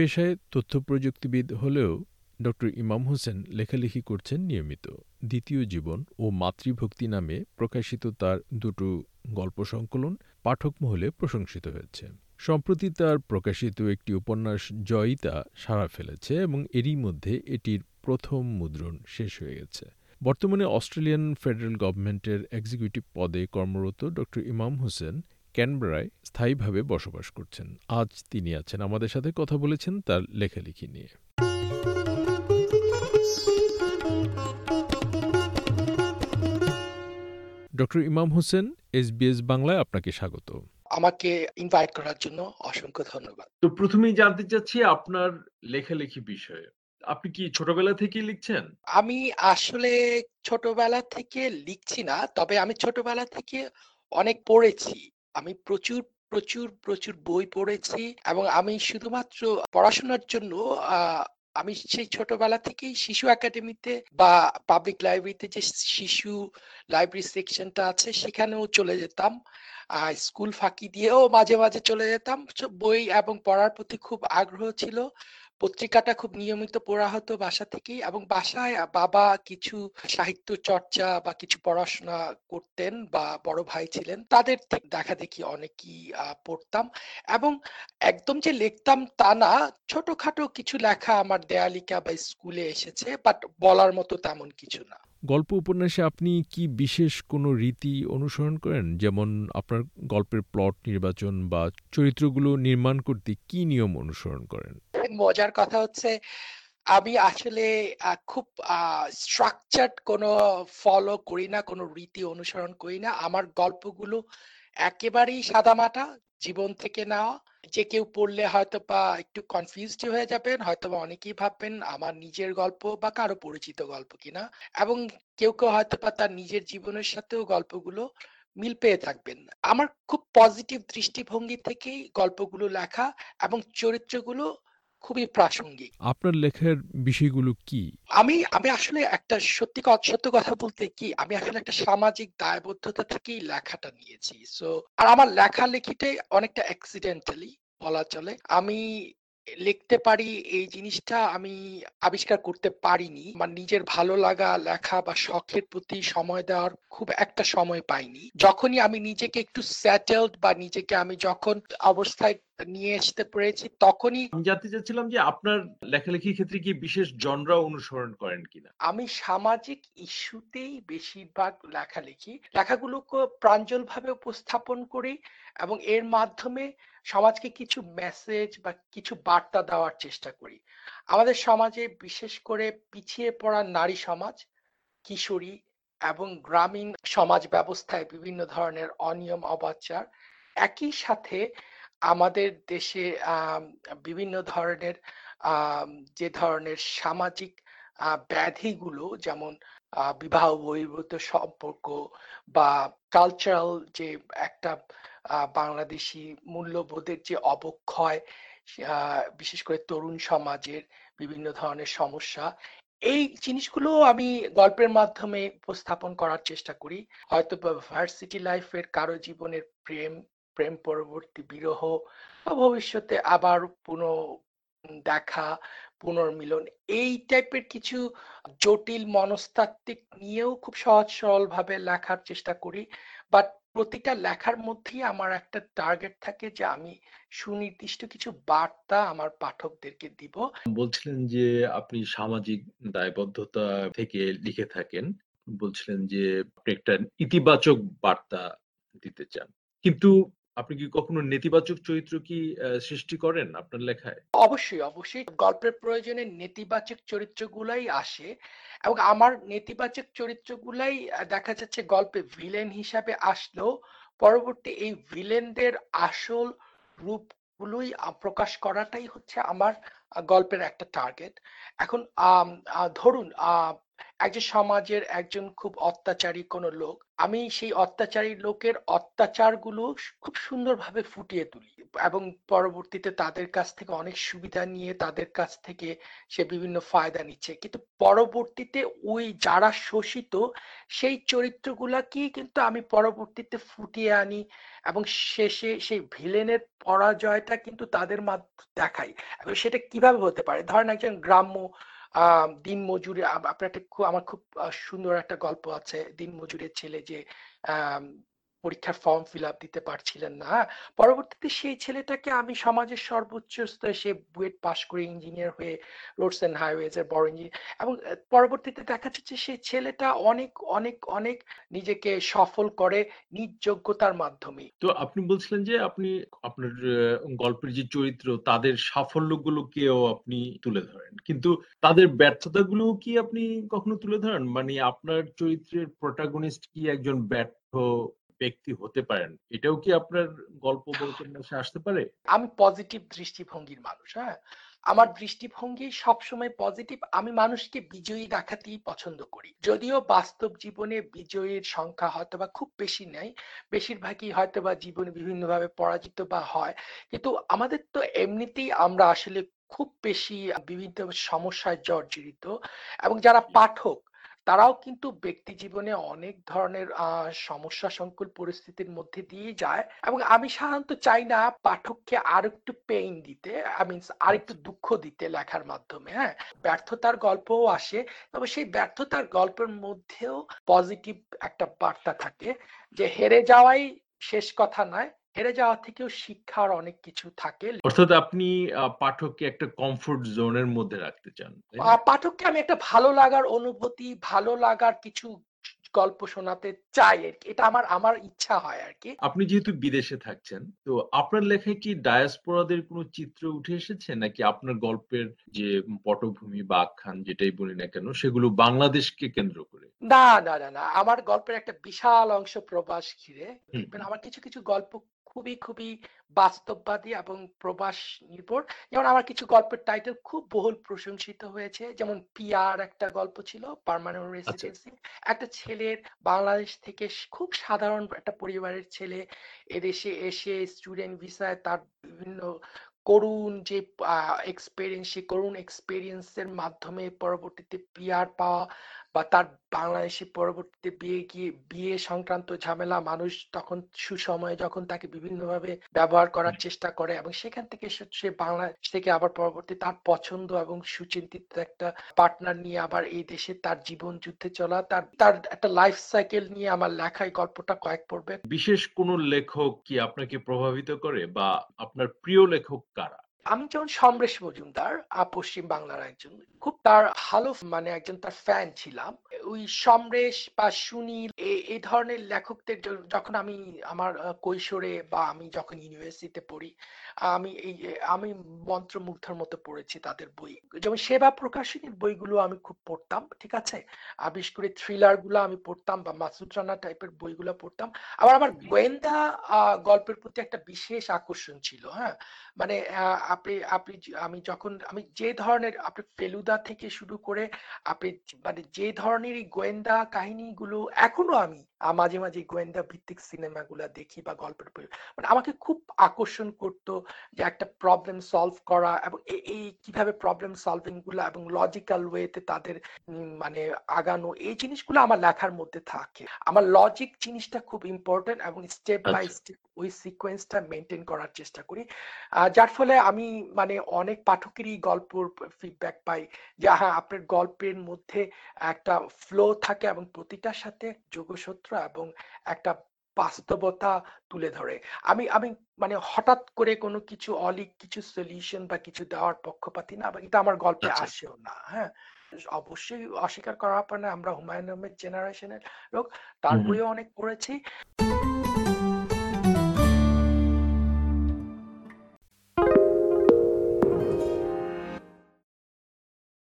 পেশায় তথ্যপ্রযুক্তিবিদ হলেও ড. ইমাম হোসেন লেখালেখি করছেন নিয়মিত। দ্বিতীয় জীবন ও মাতৃভক্তি নামে প্রকাশিত তাঁর দুটো গল্পসংকলন পাঠক মহলে প্রশংসিত হয়েছে। সম্প্রতি তার প্রকাশিত একটি উপন্যাস জয়িতা সাড়া ফেলেছে এবং এরই মধ্যে এটির প্রথম মুদ্রণ শেষ হয়ে গেছে। বর্তমানে অস্ট্রেলিয়ান ফেডারেল গভর্নমেন্টের এক্সিকিউটিভ পদে কর্মরত ড. ইমাম হোসেন ক্যানবেরায় স্থায়ীভাবে বসবাস করছেন। আজ তিনি আছেন আমাদের সাথে কথা বলেছেন তার লেখালেখি নিয়ে। ডক্টর ইমাম হোসেন এসবিএস বাংলায় আপনাকে স্বাগত। আমাকে ইনভাইট করার জন্য অসংখ্য ধন্যবাদ। তো প্রথমেই জানতে চাচ্ছি আপনার লেখালেখি বিষয়ে। আপনি কি ছোটবেলা থেকেই লিখছেন? আমি আসলে ছোটবেলা থেকে লিখছি না। তবে আমি ছোটবেলা থেকে অনেক পড়েছি। আমি প্রচুর, প্রচুর, প্রচুর বই পড়েছি এবং আমি শুধুমাত্র পড়াশোনার জন্য আমি সেই ছোটবেলা থেকেই শিশু একাডেমিতে বা পাবলিক লাইব্রেরিতে যে শিশু লাইব্রেরি সেকশনটা আছে সেখানেও চলে যেতাম। স্কুল ফাঁকি দিয়েও মাঝে, মাঝে চলে যেতাম। বই এবং পড়ার প্রতি খুব আগ্রহ ছিল। পত্রিকাটা খুব নিয়মিত পড়া হতো বাসা থেকেই এবং বাসায় বাবা কিছু সাহিত্য চর্চা বা কিছু পড়াশোনা করতেন বা বড় ভাই ছিলেন। তাদের থেকে দেখাদেখি অনেকই আ পড়তাম এবং একদম যে লিখতাম তা না, ছোটখাটো কিছু লেখা আমার দেয়ালিকা বা স্কুলে এসেছে বাট বলার মতো তেমন কিছু না। গল্প উপন্যাসে আপনি কি বিশেষ কোনো রীতি অনুসরণ করেন? যেমন আপনার গল্পের প্লট নির্বাচন বা চরিত্রগুলো নির্মাণ করতে কি নিয়ম অনুসরণ করেন? মজার কথা হচ্ছে আমি আসলে খুব স্ট্রাকচারড কোনো ফলো করি না, কোনো রীতি অনুসরণ করি না। আমার গল্পগুলো একেবারেই সাদামাটা, জীবন থেকে নেওয়া। যে কেউ পড়লে হয়তো বা একটু কনফিউজড হয়ে যাবেন। হয়তো বা অনেকেই ভাববেন আমার নিজের গল্প বা কারও পরিচিত গল্প কিনা। এবং কেউ, কেউ হয়তো বা তার নিজের জীবনের সাথেও গল্পগুলো মিল পেয়ে থাকবেন। আমার খুব পজিটিভ দৃষ্টিভঙ্গি থেকেই গল্পগুলো লেখা এবং চরিত্রগুলো খুবই প্রাসঙ্গিক। আপনার লেখার বিষয়গুলো কি? আমি আমি আসলে একটা সত্যি সত্য কথা বলতে কি আমি আসলে একটা সামাজিক দায়বদ্ধতা থেকেই লেখাটা নিয়েছি। সো আর আমার লেখালেখিটাই অনেকটা অ্যাক্সিডেন্টালি বলা চলে। আমি লিখতে পারি এই জিনিসটা আমি আবিষ্কার করতে পারিনি। আমার নিজের ভালো লাগা লেখা বা শখের প্রতি সময় দেওয়ার খুব একটা সময় পাইনি। যখনই আমি নিজেকে একটু সেটেলড বা নিজেকে আমি যখন অবস্থায় নিয়ে আসতে পেরেছি তখনই আমি জানতে চাচ্ছিলাম যে আপনার লেখালেখির ক্ষেত্রে কি বিশেষ জনরা অনুসরণ করেন কিনা? আমি সামাজিক ইস্যুতেই বেশিরভাগ লেখা লিখি। লেখাগুলোকে প্রাঞ্জলভাবে উপস্থাপন করি এবং এর মাধ্যমে সমাজকে কিছু মেসেজ বা কিছু বার্তা দেওয়ার চেষ্টা করি। আমাদের সমাজে বিশেষ করে পিছিয়ে পড়া নারী সমাজ, কিশোরী এবং গ্রামীণ সমাজ ব্যবস্থায় বিভিন্ন ধরনের অনিয়ম অবাচার একই সাথে আমাদের দেশে বিভিন্ন ধরনের যে ধরনের সামাজিক ব্যাধিগুলো যেমন বিবাহ বহির্ভূত সম্পর্ক বা কালচারাল যে একটা বাংলাদেশী মূল্যবোধের যে অবক্ষয় বিশেষ করে তরুণ সমাজের বিভিন্ন ধরনের সমস্যা। এই জিনিসগুলো আমি গল্পের মাধ্যমে উপস্থাপন করার চেষ্টা করি। হয়তোবা ভার্সিটি লাইফের কারও জীবনের প্রেম প্রেম পরবর্তী বিরহ বা ভবিষ্যতে আবার পুনঃ দেখা, পুনর্মিলন এই টাইপের কিছু জটিল মনস্তাত্ত্বিক নিয়েও খুব সহজ সরলভাবে লেখার চেষ্টা করি। বাট প্রতিটা লেখার মধ্যেই আমার একটা টার্গেট থাকে যে আমি সুনির্দিষ্ট কিছু বার্তা আমার পাঠকদেরকে দিব। বলছিলেন যে আপনি সামাজিক দায়বদ্ধতা থেকে লিখে থাকেন। বলছিলেন যে একটা ইতিবাচক বার্তা দিতে চান। কিন্তু আপনি কি কখনো নেতিবাচক চরিত্র কি সৃষ্টি করেন আপনার লেখায়? অবশ্যই, অবশ্যই গল্পের প্রয়োজনে নেতিবাচক চরিত্রগুলাই আসে এবং আমার নেতিবাচক চরিত্রগুলাই দেখা যাচ্ছে গল্পে ভিলেন হিসাবে আসলেও পরবর্তী এই ভিলেনদের আসল রূপগুলোই আ প্রকাশ করাটাই হচ্ছে আমার গল্পের একটা টার্গেট। এখন ধরুন একজন সমাজের একজন খুব অত্যাচারী কোনো লোক, আমি সেই অত্যাচারী লোকের অত্যাচারগুলো খুব সুন্দরভাবে ফুটিয়ে তুলি এবং পরবর্তীতে তাদের কাছ থেকে অনেক সুবিধা নিয়ে তাদের কাছ থেকে সে বিভিন্ন ফায়দা নিচ্ছে। কিন্তু পরবর্তীতে ওই যারা শোষিত, সেই চরিত্রগুলাকেই কিন্তু আমি পরবর্তীতে ফুটিয়ে আনি এবং শেষে সেই ভিলেনের পরাজয়টা কিন্তু তাদের মাধ্যমে দেখাই। এবং সেটা কীভাবে হতে পারে? ধরেন একজন গ্রাম্য আহ, দিনমজুরে আপনার একটা খুব আমার খুব সুন্দর একটা গল্প আছে দিন মজুরের ছেলে যে পরীক্ষার ফর্ম ফিল আপ দিতে পারছিলেন না। পরবর্তীতে সেই ছেলেটাকে আমি সমাজের সর্বোচ্চ স্তরে সে বুয়েট পাশ করে ইঞ্জিনিয়ার হয়ে রোডস এন্ড হাইওয়েজ এর বড় ইঞ্জিনিয়ার এবং পরবর্তীতে দেখা যাচ্ছে সেই ছেলেটা অনেক অনেক অনেক নিজেকে সফল করে নিজ যোগ্যতার মাধ্যমে। তো আপনি বলছিলেন যে আপনি আপনার গল্পের যে চরিত্র তাদের সাফল্যগুলোকেও আপনি তুলে ধরেন। কিন্তু তাদের ব্যর্থতাগুলো কি আপনি কখনো তুলে ধরেন? মানে আপনার চরিত্রের প্রোটাগনিস্ট কি একজন ব্যর্থ ব্যক্তি হতে পারেন। এটাও কি আপনার গল্প বলতে আসতে পারে? আমি পজিটিভ দৃষ্টিভঙ্গির মানুষ হ্যাঁ? আমার দৃষ্টিভঙ্গি সবসময় পজিটিভ আমি মানুষকে বিজয়ী দেখাতেই পছন্দ করি। যদিও বাস্তব জীবনে বিজয়ীর সংখ্যা হয়তো বা খুব বেশি নেই বেশিরভাগই হয়তো বা জীবনে বিভিন্নভাবে পরাজিত বা হয়। কিন্তু আমাদের তো এমনিতেই আমরা আসলে খুব বেশি বিভিন্ন সমস্যায় জর্জরিত এবং যারা পাঠক তারাও কিন্তু ব্যক্তি জীবনে অনেক ধরনের সমস্যা সংকুল পরিস্থিতির মধ্যে দিয়ে যায় এবং আমি সাধারণত চাই না পাঠককে আর একটু পেইন দিতে আই মিনস আর একটু দুঃখ দিতে লেখার মাধ্যমে হ্যাঁ? ব্যর্থতার গল্পও আসে তবে সেই ব্যর্থতার গল্পের মধ্যেও পজিটিভ একটা বার্তা থাকে যে হেরে যাওয়াই শেষ কথা নয় হেরে যাওয়া থেকেও শিক্ষার অনেক কিছু থাকে। অর্থাৎ আপনি পাঠককে একটা কমফোর্ট জোনের মধ্যে রাখতে চান পাঠককে আমি একটা ভালো লাগার অনুভূতি ভালো লাগার কিছু গল্প শোনাতে চাই আর কি। এটা আমার আমার ইচ্ছা হয় আর কি। আপনি যেহেতু বিদেশে থাকছেন তো আপনার লেখায় কি ডায়াসপোরাদের কোনো চিত্র উঠে এসেছে? নাকি আপনার গল্পের যে পটভূমি বা আখ্যান যেটাই বলি না কেন সেগুলো বাংলাদেশকে কেন্দ্র করে? না না না না আমার গল্পের একটা বিশাল অংশ প্রবাস ঘিরে। আমার কিছু কিছু গল্প খুবই খুবই বাস্তববাদী এবং প্রবাস নির্ভর। যেমন আমার কিছু গল্পের টাইটেল খুব বহুল প্রশংসিত হয়েছে। যেমন পিয়ার একটা গল্প ছিল পার্মানেন্ট আচ্ছা। রেসিডেন্সি। একটা ছেলের বাংলাদেশ থেকে খুব সাধারণ একটা পরিবারের ছেলে এদেশে এসে স্টুডেন্ট ভিসায় তার বিভিন্ন করুণ যে এক্সপেরিয়েন্স সেই করুণ এক্সপেরিয়েন্সের মাধ্যমে পরবর্তীতে পিয়ার পাওয়া বা তার বাংলাদেশে পরবর্তীতে বিয়ে গিয়ে বিয়ে সংক্রান্ত ঝামেলা মানুষ তখন সুসময়ে যখন তাকে বিভিন্নভাবে ব্যবহার করার চেষ্টা করে এবং সেখান থেকে সে বাংলাদেশ থেকে আবার পরবর্তী তার পছন্দ এবং সুচিন্তিত একটা পার্টনার নিয়ে আবার এই দেশে তার জীবন যুদ্ধে চলা তার তার একটা লাইফ সাইকেল নিয়ে আমার লেখায় গল্পটা কয়েক পড়বে বিশেষ কোন লেখক কি আপনাকে প্রভাবিত করে বা আপনার প্রিয় লেখক কারা? আমি যেমন সমরেশ মজুমদার পশ্চিম বাংলার একজন, খুব তার ভালো মানে একজন তার ফ্যান ছিলাম। ওই সমরেশ বা সুনীল এই ধরনের লেখকদের যখন আমি আমার কৈশোরে বা আমি যখন ইউনিভার্সিটিতে পড়ি, আমি এই, আমি মন্ত্রমুগ্ধর মতো পড়েছি তাদের বই। যেমন সেবা প্রকাশনীর বইগুলো আমি খুব পড়তাম, ঠিক আছে? বিশেষ করে থ্রিলারগুলো আমি পড়তাম বা মাসুদ রানা টাইপের বইগুলো পড়তাম। আবার আমার গোয়েন্দা গল্পের প্রতি একটা বিশেষ আকর্ষণ ছিল হ্যাঁ? মানে আপনি আপনি আমি যখন, আমি যে ধরনের, আপনি ফেলুদা থেকে শুরু করে, আপনি মানে যে ধরনেরই গোয়েন্দা কাহিনীগুলো এখনও আমি মাঝে মাঝে গোয়েন্দা ভিত্তিক সিনেমাগুলো দেখি বা গল্পের বই। মানে আমাকে খুব আকর্ষণ করতো যে একটা প্রবলেম সলভ করা এবং এই কীভাবে প্রবলেম সলভিংগুলো এবং লজিক্যাল ওয়েতে তাদের মানে আগানো এই জিনিসগুলো আমার লেখার মধ্যে থাকে। আমার লজিক জিনিসটা খুব ইম্পর্টেন্ট এবং স্টেপ বাই স্টেপ ওই সিকোয়েন্সটা মেনটেন করার চেষ্টা করি। যার ফলে আমি মানে অনেক পাঠকেরই গল্পর ফিডব্যাক পাই যে হ্যাঁ আপনার গল্পের মধ্যে একটা ফ্লো থাকে এবং প্রতিটার সাথে যোগসূত্র এবং একটা বাস্তবতা তুলে ধরে। আমি আমি মানে হঠাৎ করে কোনো কিছু অলিক কিছু সলিউশন বা কিছু দেওয়ার পক্ষপাতি না বা এটা আমার গল্পে আচ্ছা। আসেও না হ্যাঁ। অবশ্যই অস্বীকার করার পর না আমরা হুমায়ুন আহমেদ জেনারেশনের লোক তারপরেও অনেক পড়েছি।